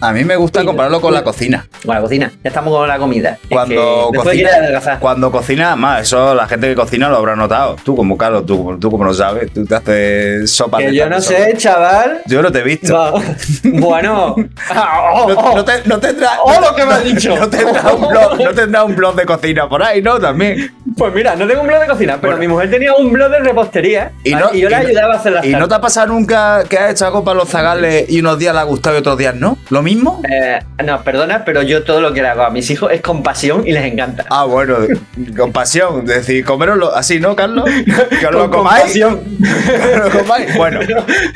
A mí me gusta compararlo con la cocina. Con la cocina. Ya estamos con la comida. Es Cuando que cocina-. Cuando cocina, más, eso la gente que cocina lo habrá notado. Tú, como Carlos, tú, tú como lo sabes, tú te haces sopa Que de yo no sé, chaval. Yo no te he visto. Va- bueno. Oh, No, no te- no tendrá, Oh, lo que me has dicho. No tendrá, un blog, no tendrá un blog de cocina por ahí, ¿no? También. Pues mira, no tengo un blog de cocina, pero Bueno. mi mujer tenía un blog de repostería y, Y no- y yo le ayudaba a hacer las ¿Y no te ha pasado nunca que has hecho algo para los zagales y unos días le ha gustado y otros días no? ¿Lo mismo? Eh, no, perdona, pero yo todo lo que le hago a mis hijos es con pasión y les encanta. Ah, bueno, con pasión. Es decir, comeroslo así, ¿no, Carlos? Que os lo con comáis. Que lo comáis. Bueno,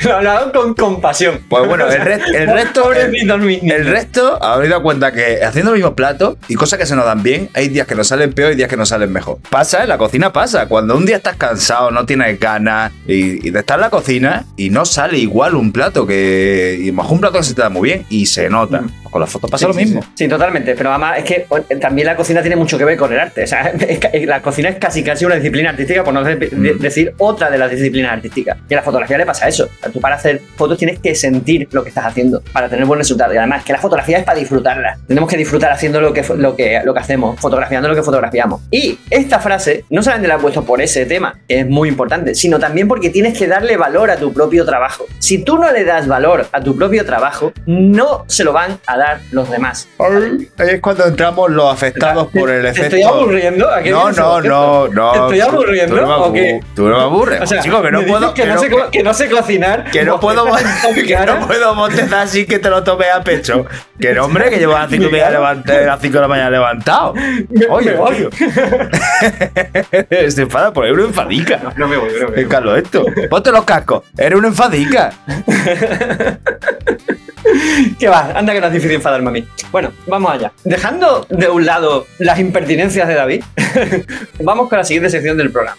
Lo, lo hago con compasión. pues bueno, el, re- el resto. Niños. El resto, habéis dado cuenta que haciendo el mismo plato y cosas que se nos dan bien, hay días que nos salen peor y días que nos salen mejor. Pasa, en la cocina pasa. Cuando un día estás cansado, no tienes ganas y, y de estar en la cocina y no sale igual un plato que. Y mejor un plato que se te da muy bien y se nota. Mm. Con las fotos pasa Sí, lo mismo. Sí, Sí, totalmente. Pero además es que o- también la cocina tiene mucho que ver con el arte. O sea, es ca- la cocina es casi casi una disciplina artística, por no de- de- Mm. decir otra de las disciplinas artísticas. Y a la fotografía le pasa eso. O sea, tú para hacer fotos tienes que sentir lo que estás haciendo para tener buen resultado. Y además que la fotografía es para disfrutarla. Tenemos que disfrutar haciendo lo que, lo que, lo que hacemos, fotografiando lo que fotografiamos. Y esta frase no solamente la he puesto por ese tema, que es muy importante, sino también porque tienes que darle valor a tu propio trabajo. Si tú no le das valor a tu propio trabajo, no se lo van a dar los demás. Es cuando entramos los afectados por el ¿Te efecto. estoy aburriendo? ¿A qué No, no, no, no. ¿Te estoy aburriendo Tú no me, o qué? abu- tú no me aburres. O sea, chico, que no puedo. que, no sé, co- que no sé cocinar. que no puedo, que no puedo bostezar así que te lo tomes a pecho. Que no, hombre, que llevo a las 5 de, la mañana levant- a las cinco de la mañana levantado. Oye, oye. Se enfada por eres una enfadica. No me voy, no me Eh, voy. Carlos, esto. Ponte los cascos. Eres una enfadica. ¿Qué va? Anda que no es difícil enfadarme a mí. Bueno, vamos allá. Dejando de un lado las impertinencias de David, vamos con la siguiente sección del programa.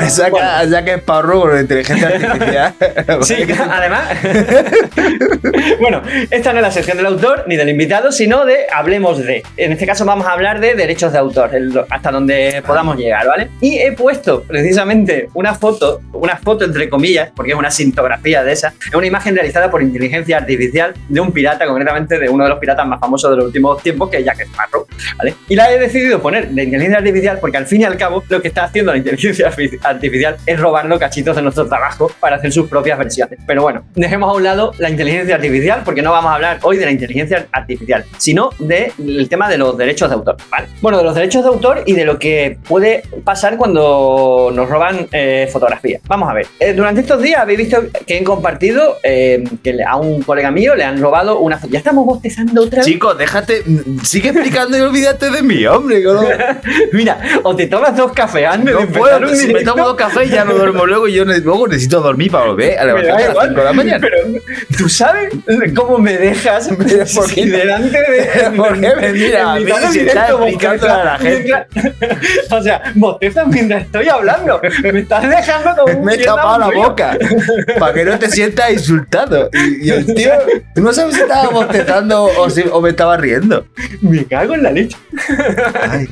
Me saca ya que es Parro con inteligencia artificial. Sí, además. bueno, esta no es la sección del autor ni del invitado, sino de hablemos de. En este caso vamos a hablar de derechos de autor, el- hasta donde podamos llegar, ¿vale? Y he puesto precisamente una foto, una foto entre comillas, porque es una sintografía de esa, es una imagen realizada por inteligencia artificial de un pirata, concretamente de uno de los piratas más famosos de los últimos tiempos, que es Jack Sparrow, ¿vale? Y la he decidido poner de inteligencia artificial porque al fin y al cabo lo que está haciendo la inteligencia arti- artificial es robando cachitos de nuestro trabajo para hacer sus propias versiones. Pero bueno, dejemos a un lado la inteligencia artificial porque no vamos a hablar hoy de la inteligencia artificial, sino del tema de los derechos de autor. ¿vale? Bueno, de los derechos de autor y de lo que puede pasar cuando nos roban eh, fotografías. Vamos a ver, eh, durante estos días habéis visto que he compartido eh, que a un colega mío le han robado una foto. Ya estamos bostezando otra vez. Chicos, déjate, sigue explicando y olvídate de mí, hombre. no- Mira, o te tomas dos cafés antes No de puedo, un si me tomo dos cafés ya no duermo luego y yo luego necesito dormir para volver a levantarme a las igual, 5 de la mañana. Pero tú sabes cómo me dejas ¿por qué? delante de. ¿Por qué me miras a en mí explicándole a la mientras- o sea, bostezas mientras estoy hablando. Me estás dejando como un Me he tapado la boca para que no te sientas insultado. Y, y el tío, tú no sabes si estaba bostezando o, si- o me estaba riendo. Me cago en la leche. Ay,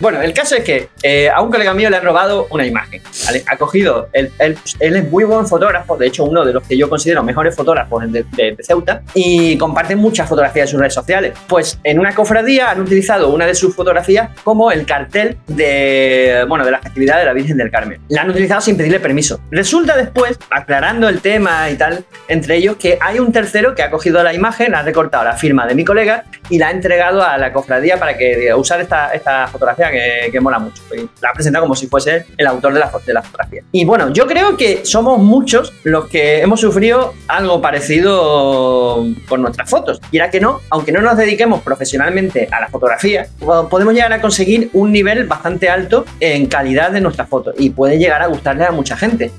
Bueno, el caso es que eh, a un colega mío le han robado una imagen. ¿vale? Ha cogido, él, él- él es muy buen fotógrafo, de hecho uno de los que yo considero mejores fotógrafos de, de- Ceuta, y comparte muchas fotografías en sus redes sociales. Pues en una cofradía han utilizado una de sus fotografías como el cartel de, bueno, de la festividad de la Virgen del Carmen. La han utilizado sin pedirle permiso. Resulta después, aclarando el tema y tal, entre ellos que hay un tercero que ha cogido la imagen, ha recortado la firma de mi colega y la ha entregado a la cofradía para que diga, usar esta, esta fotografía que, que mola mucho. La ha presentado como si fuese el autor de la, de la fotografía. Y bueno, yo creo que somos muchos los que hemos sufrido algo parecido con nuestras fotos. Y era que no, aunque no nos dediquemos profesionalmente a la fotografía, po- podemos llegar a conseguir un nivel bastante alto en calidad de nuestras fotos y puede llegar a gustarle a mucha gente.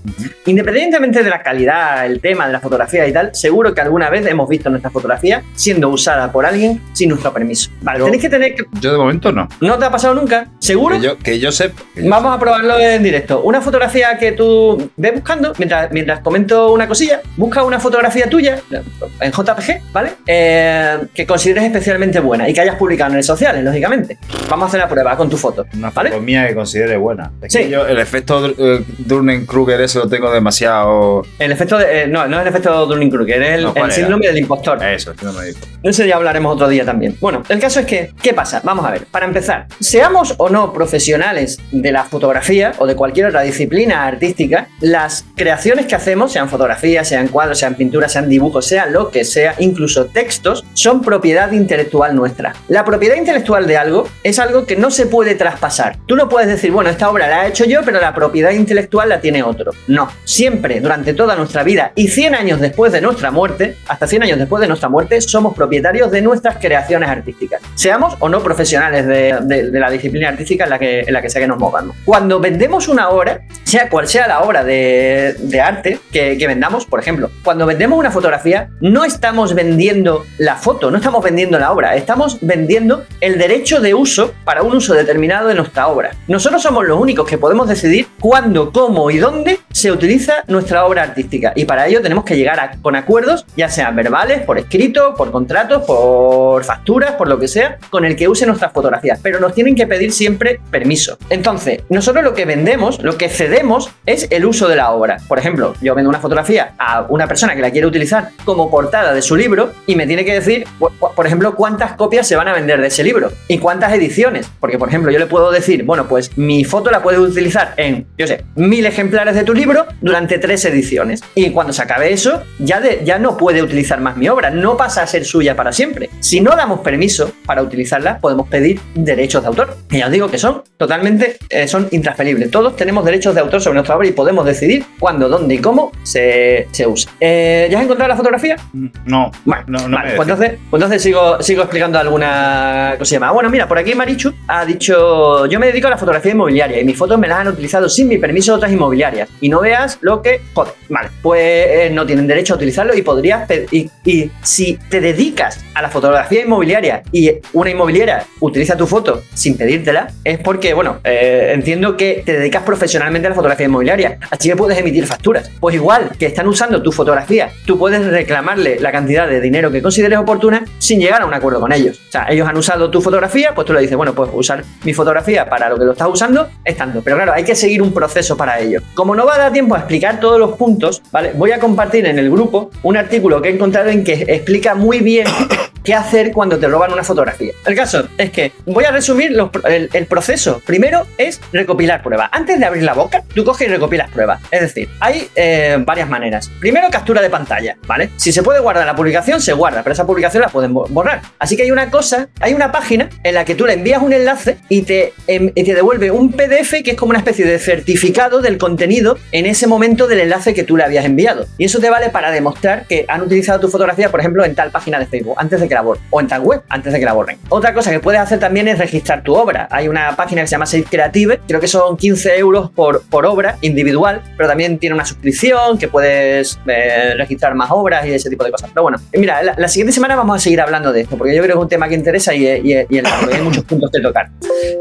Independientemente de la calidad, el tema de la fotografía y tal, seguro que alguna vez hemos visto nuestra fotografía siendo usada por alguien sin nuestro permiso. Vale, Yo- tenéis que tener. que- yo de momento no. ¿No te ha pasado nunca? ¿Seguro? Que yo, que yo sepa. Vamos a probarlo en directo. Una fotografía que tú ves buscando, mientras, mientras comento una cosilla, busca una fotografía tuya en JPG, ¿vale? Eh, que consideres especialmente buena y que hayas publicado en redes sociales, lógicamente. Vamos a hacer la prueba con tu foto. Una ¿Vale? foto mía que considere buena. Es Sí. que yo el efecto eh, Dunning-Kruger ese lo tengo demasiado... El efecto de. eh, no, no es el efecto Dunning-Kruger, es el, No, ¿cuál el síndrome del impostor. Eso, es que no me digo. Eso ya hablaremos otro día también. Bueno, el caso es que, ¿qué pasa? Vamos a ver, para empezar, seamos o no profesionales de la fotografía o de cualquier otra disciplina artística, las creaciones que hacemos, sean fotografías, sean cuadros, sean pinturas, sean dibujos, sea lo que sea, incluso textos, son propiedad intelectual nuestra. La propiedad intelectual de algo es algo que no se puede traspasar. Tú no puedes decir, bueno, esta obra la he hecho yo, pero la propiedad intelectual la tiene otro. No, siempre, durante toda nuestra vida y 100 años después de nuestra muerte, hasta 100 años después de nuestra muerte, somos propietarios de nuestras creaciones artísticas. Seamos o no profesionales de, la disciplina artística en la, que, en la que sea que nos movamos. Cuando vendemos una obra, sea cual sea la obra de, arte que vendamos, por ejemplo, cuando vendemos una fotografía, no estamos vendiendo la foto, no estamos vendiendo la obra, estamos vendiendo el derecho de uso para un uso determinado de nuestra obra. Nosotros somos los únicos que podemos decidir cuándo, cómo y dónde se utiliza nuestra obra artística. Y para ello tenemos que llegar a- con acuerdos, ya sean verbales, por escrito, por contratos, por facturas, por lo que sea, con el que use nuestras fotografías. Pero nos tienen que pedir siempre permiso. Entonces, nosotros lo que vendemos, lo que cedemos, es el uso de la obra. Por ejemplo, yo vendo una fotografía a una persona que la quiere utilizar como portada de su libro y me tiene que decir, por ejemplo, cuántas copias se van a vender de ese libro y cuántas ediciones. Porque, por ejemplo, yo le puedo decir, bueno, pues mi foto la puedes utilizar en, yo sé, mil ejemplares de tu libro durante tres ediciones. Y cuando se acabe eso, ya, de- ya no puede utilizar más mi obra, no pasa a ser suya para siempre. Si no damos permiso para utilizarla, podemos pedir derechos de autor. Y ya os digo que son totalmente, eh, son intransferibles. Todos tenemos derechos de autor sobre nuestra obra y podemos decidir cuándo, dónde y cómo se, se usa. Eh, ¿Ya has encontrado la fotografía? No, Vale, no, no vale, me pues entonces, pues entonces sigo, sigo explicando alguna cosilla más. Bueno, mira, por aquí Marichu ha dicho: Yo me dedico a la fotografía inmobiliaria y mis fotos me las han utilizado sin mi permiso otras inmobiliarias. Y no veas lo que. Joder, vale, pues eh, no tienen derecho a utilizarlo y podrías. Y, y si te dedicas a la fotografía inmobiliaria y una inmobiliaria utiliza tu foto sin pedírtela, es porque, bueno, eh, entiendo que te dedicas profesionalmente a la fotografía inmobiliaria. Así que puedes emitir facturas. Pues igual que están usando tu fotografía, tú puedes reclamarle la cantidad de dinero que consideres oportuna sin llegar a un acuerdo con ellos. O sea, ellos han usado tu fotografía, pues tú le dices, bueno, pues usar mi fotografía para lo que lo estás usando, es tanto. Pero claro, hay que seguir un proceso para ello. Como no va a dar tiempo a explicar todos los puntos, ¿vale? Voy a compartir en el grupo un artículo que he encontrado en que explica muy bien qué hacer cuando te roban una fotografía. El caso es que voy a resumir el, proceso. Primero es recopilar pruebas. Antes de abrir la boca, tú coges y recopilas pruebas. Es decir, hay eh, varias maneras. Primero, captura de pantalla, ¿vale? Si se puede guardar la publicación, se guarda, pero esa publicación la pueden borrar. Así que hay una cosa, hay una página en la que tú le envías un enlace y te, em, y te devuelve un PDF que es como una especie de certificado del contenido en ese momento del enlace que tú le habías enviado. Y eso te vale para demostrar que han utilizado tu fotografía, por ejemplo, en tal página de Facebook, antes de que la borren, o en tal web, antes de que la borren. Otra cosa que puedes hacer también es registrar tu obra. Hay una página que se llama Save Creative, creo que son 15 euros por, por obra individual, pero también tiene una suscripción que puedes eh, registrar más obras y ese tipo de cosas. Pero bueno, mira, la, siguiente semana vamos a seguir hablando de esto, porque yo creo que es un tema que interesa y, y, y, hay muchos puntos que tocar.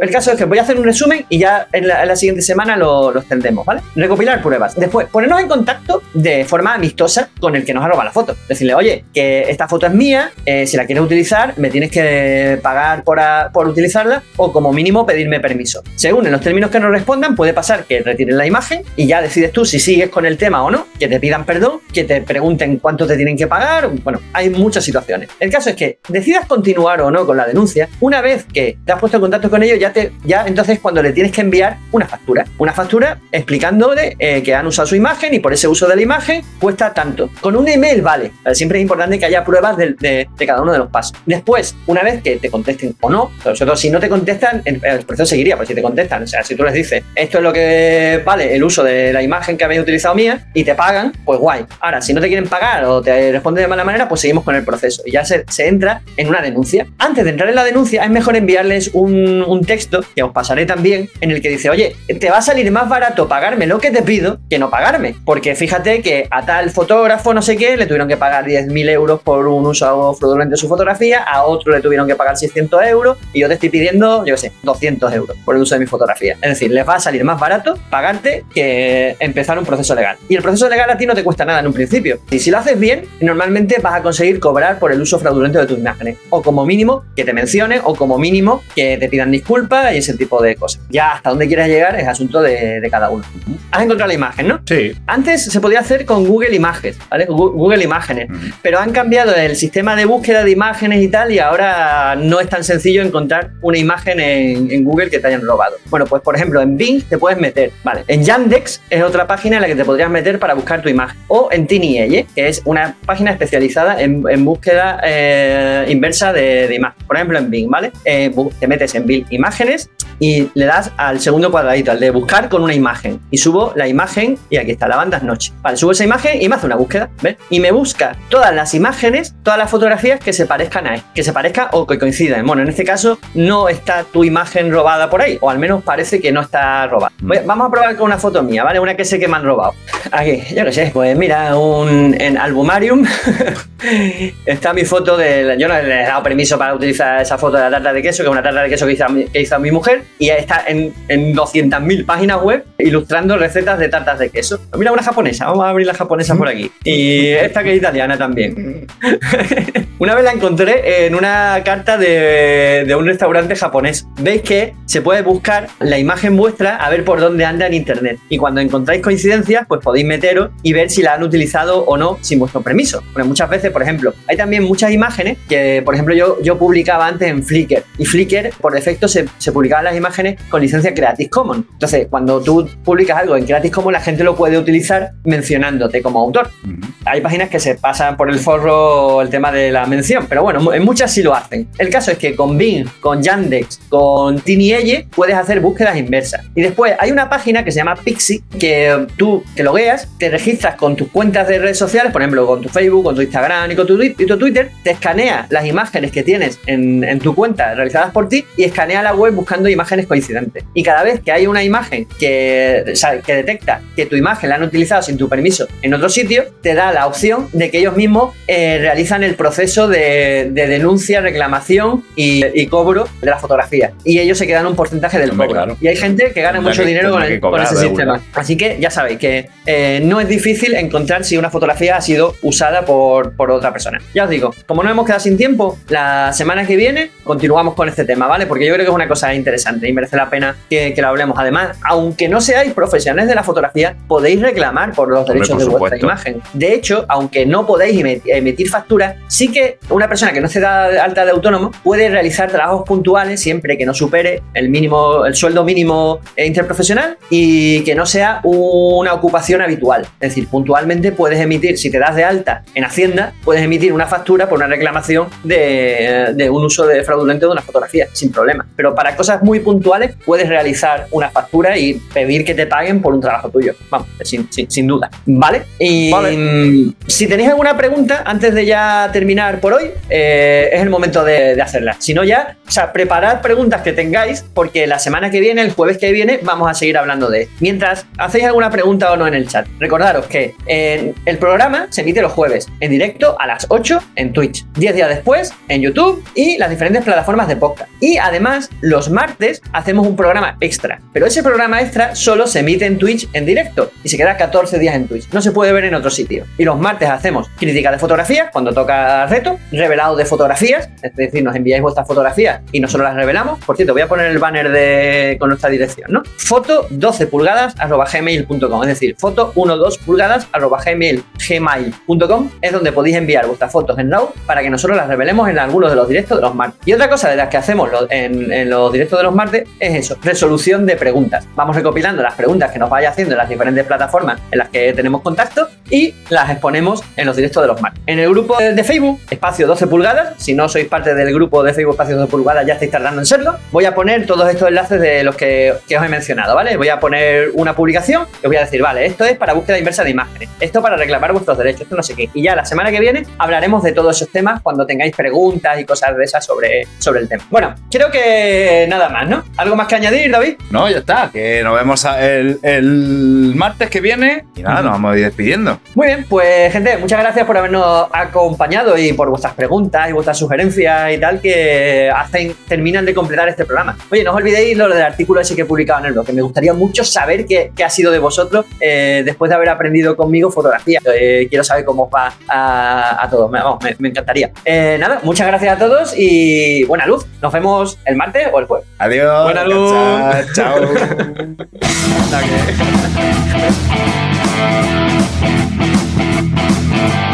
El caso es que voy a hacer un resumen y ya en la, siguiente semana lo, lo, extendemos, ¿vale? Recopilar pruebas. Después, ponernos en contacto de forma amistosa con el que nos ha robado la foto. Decirle, oye, que esta foto es mía, eh, si la quieres utilizar, me tienes que pagar por, por utilizarla o como mínimo pedirme permiso. Según en los términos que nos respondan, puede pasar que retiren la imagen y ya decides tú si sigues con el tema o no, que te pidan perdón, que te pregunten cuánto te tienen que pagar. Bueno, hay muchas situaciones. El caso es que decidas continuar o no con la denuncia, una vez que te has puesto en contacto con ellos, ya, te, ya entonces cuando le tienes que enviar una factura. Una factura explicándole eh, que han usado su imagen y por ese uso de la imagen cuesta tanto. Con un email vale. Siempre es importante que haya pruebas de, cada uno de los pasos. Después, una vez que te contesten o no, todo si no te contestan, el, proceso seguiría, pero si te contestan, o sea, si tú les dices, esto es lo que vale el uso de la imagen que habéis utilizado mía y te pagan, pues guay. Ahora, si no te quieren pagar o te responden de mala manera, pues seguimos con el proceso y ya se, se entra en una denuncia. Antes de entrar en la denuncia, es mejor enviarles un, un texto que os pasaré también en el que dice, oye, te va a salir más barato pagarme lo que te pido que no pagarme. Porque fíjate que a tal fotógrafo, no sé qué, le tuvieron que pagar 10.000 euros por un uso fraudulento de su fotografía, a otro le tuvieron que pagar 600 euros y yo te estoy pidiendo, yo qué sé, 200 euros por el uso de mi fotografía. Es decir, les va a salir más barato pagarte que empezar un proceso legal. Y el proceso legal a ti no te cuesta nada en un principio. Y si lo haces bien, normalmente vas a conseguir cobrar por el uso fraudulento de tus imágenes. O como mínimo que te mencione, o como mínimo que te pidan disculpas y ese tipo de cosas. Ya hasta dónde quieras llegar es asunto de, de cada uno. Has encontrado la imagen, ¿no? Sí. Antes se podía hacer con Google Images, ¿vale? Google Imágenes. Pero han cambiado el sistema de búsqueda de imágenes y tal, y ahora no es tan sencillo encontrar una imagen en, Google que te hayan robado. Bueno, pues por ejemplo, en Bing te puedes meter, ¿vale? En Yandex es otra página en la que te podrías meter para buscar tu imagen. O en Tiny que es una página especializada en, búsqueda eh, inversa de, de imagen. Por ejemplo, en Bing, ¿vale? Eh, te metes en Bing Imágenes y le das al segundo cuadradito, al de buscar con una imagen. Y subo la imagen y aquí está, la banda es noche. Vale, subo esa imagen y me hace una búsqueda, ¿ves? Y me busca todas las imágenes, todas las fotografías que se parezcan a él, que se parezcan o que coincidan. Bueno, en este caso no está tu imagen robada por ahí, o al menos parece que no está robada. Mm. vamos a probar con una foto mía, ¿vale? Una que sé que me han robado. Aquí, yo qué sé, pues mira, un, en Albumarium está mi foto de. Yo no le he dado permiso para utilizar esa foto de la tarta de queso, que es una tarta de queso que hizo, que hizo mi mujer y está en, en 200.000 páginas web ilustrando recetas de tartas de queso. Mira, una japonesa, vamos a abrir la japonesa por aquí. Y esta que es italiana también. una vez la encontré en una carta de, de, un restaurante japonés. Veis que se puede buscar la imagen vuestra a ver por dónde anda en internet. Y cuando encontráis coincidencias, pues podéis meteros y ver si la han utilizado o no sin vuestro permiso. Porque muchas veces, por ejemplo, hay también muchas imágenes que, por ejemplo, yo, yo publicaba antes en Flickr. Y Flickr, por defecto, se, se publicaban las imágenes con licencia Creative Commons. Entonces, cuando tú publicas algo en Creative Commons, la gente lo puede utilizar mencionándote como autor. Hay páginas que se pasan por el forro el tema de la mención, pero bueno, en muchas sí lo hacen. El caso es que con Bing, con Yandex, con TinyEye puedes hacer búsquedas inversas. Y después hay una página que se llama Pixie que tú te logueas, te registras con tus cuentas de redes sociales, por ejemplo, con tu Facebook, con tu Instagram y con tu, Twitter, te escanea las imágenes que tienes en, tu cuenta realizadas por ti y escanea la web buscando imágenes coincidentes. Y cada vez que hay una imagen que, que detecta que tu imagen la han utilizado sin tu permiso en otro sitio, te da la opción de que ellos mismos eh, realizan el proceso de, denuncia, reclamación y, cobro de la fotografía. Y ellos se quedan un porcentaje del cobro. Y hay gente que gana mucho dinero con, ese sistema. Así que ya sabéis que eh, no es difícil encontrar si una fotografía ha sido usada por, por otra persona. Ya os digo, como no hemos quedado sin tiempo, la semana que viene continuamos con este tema, ¿vale? Porque yo creo que es una cosa interesante y merece la pena que, que lo hablemos. Además, aunque no seáis profesionales de la fotografía, podéis reclamar por los derechos de vuestra imagen. De hecho, aunque no podéis emitir facturas, sí que que una persona que no se da alta de autónomo puede realizar trabajos puntuales siempre que no supere el mínimo, el sueldo mínimo interprofesional y que no sea una ocupación habitual. Es decir, puntualmente puedes emitir, si te das de alta en Hacienda, puedes emitir una factura por una reclamación de, de un uso de fraudulento de una fotografía, sin problema. Pero para cosas muy puntuales puedes realizar una factura y pedir que te paguen por un trabajo tuyo. Vamos, sin, sin, duda. ¿Vale? Y mm, si tenéis alguna pregunta, antes de ya terminar por hoy, eh, es el momento de, de, hacerla. Si no, ya, o sea, preparad preguntas que tengáis, porque la semana que viene, el jueves que viene, vamos a seguir hablando de. Mientras hacéis alguna pregunta o no en el chat, recordaros que el programa se emite los jueves en directo a las 8 en Twitch, 10 días después en YouTube y las diferentes plataformas de podcast. Y además, los martes hacemos un programa extra, pero ese programa extra solo se emite en Twitch en directo y se queda 14 días en Twitch. No se puede ver en otro sitio. Y los martes hacemos crítica de fotografías cuando toca revelado de fotografías, es decir, nos enviáis vuestras fotografías y nosotros las revelamos. Por cierto, voy a poner el banner de, con nuestra dirección, ¿no? Foto 12 pulgadas arroba gmail.com, es decir, foto 12 pulgadas arroba gmail.com es donde podéis enviar vuestras fotos en RAW para que nosotros las revelemos en algunos de los directos de los martes. Y otra cosa de las que hacemos en, en los directos de los martes es eso, resolución de preguntas. Vamos recopilando las preguntas que nos vaya haciendo en las diferentes plataformas en las que tenemos contacto y las exponemos en los directos de los martes. En el grupo de Facebook, espacio 12 pulgadas, si no sois parte del grupo de Facebook espacio 12 pulgadas ya estáis tardando en serlo, voy a poner todos estos enlaces de los que, que os he mencionado, ¿vale? Voy a poner una publicación y os voy a decir, vale, esto es para búsqueda inversa de imágenes, esto para reclamar vuestros derechos, esto no sé qué. Y ya la semana que viene hablaremos de todos esos temas cuando tengáis preguntas y cosas de esas sobre, sobre el tema. Bueno, creo que nada más, ¿no? ¿Algo más que añadir, David? No, ya está, que nos vemos el, el martes que viene y nada, nos vamos a ir despidiendo. Muy bien, pues gente, muchas gracias por habernos acompañado y por por vuestras preguntas y vuestras sugerencias y tal que hacen, terminan de completar este programa. Oye, no os olvidéis lo del artículo ese que he publicado en el blog, que me gustaría mucho saber qué, qué ha sido de vosotros eh, después de haber aprendido conmigo fotografía. Eh, quiero saber cómo va a, a todos. Me, vamos, me, encantaría. Eh, nada, muchas gracias a todos y buena luz. Nos vemos el martes o el jueves. Adiós. Buena luz. Chao.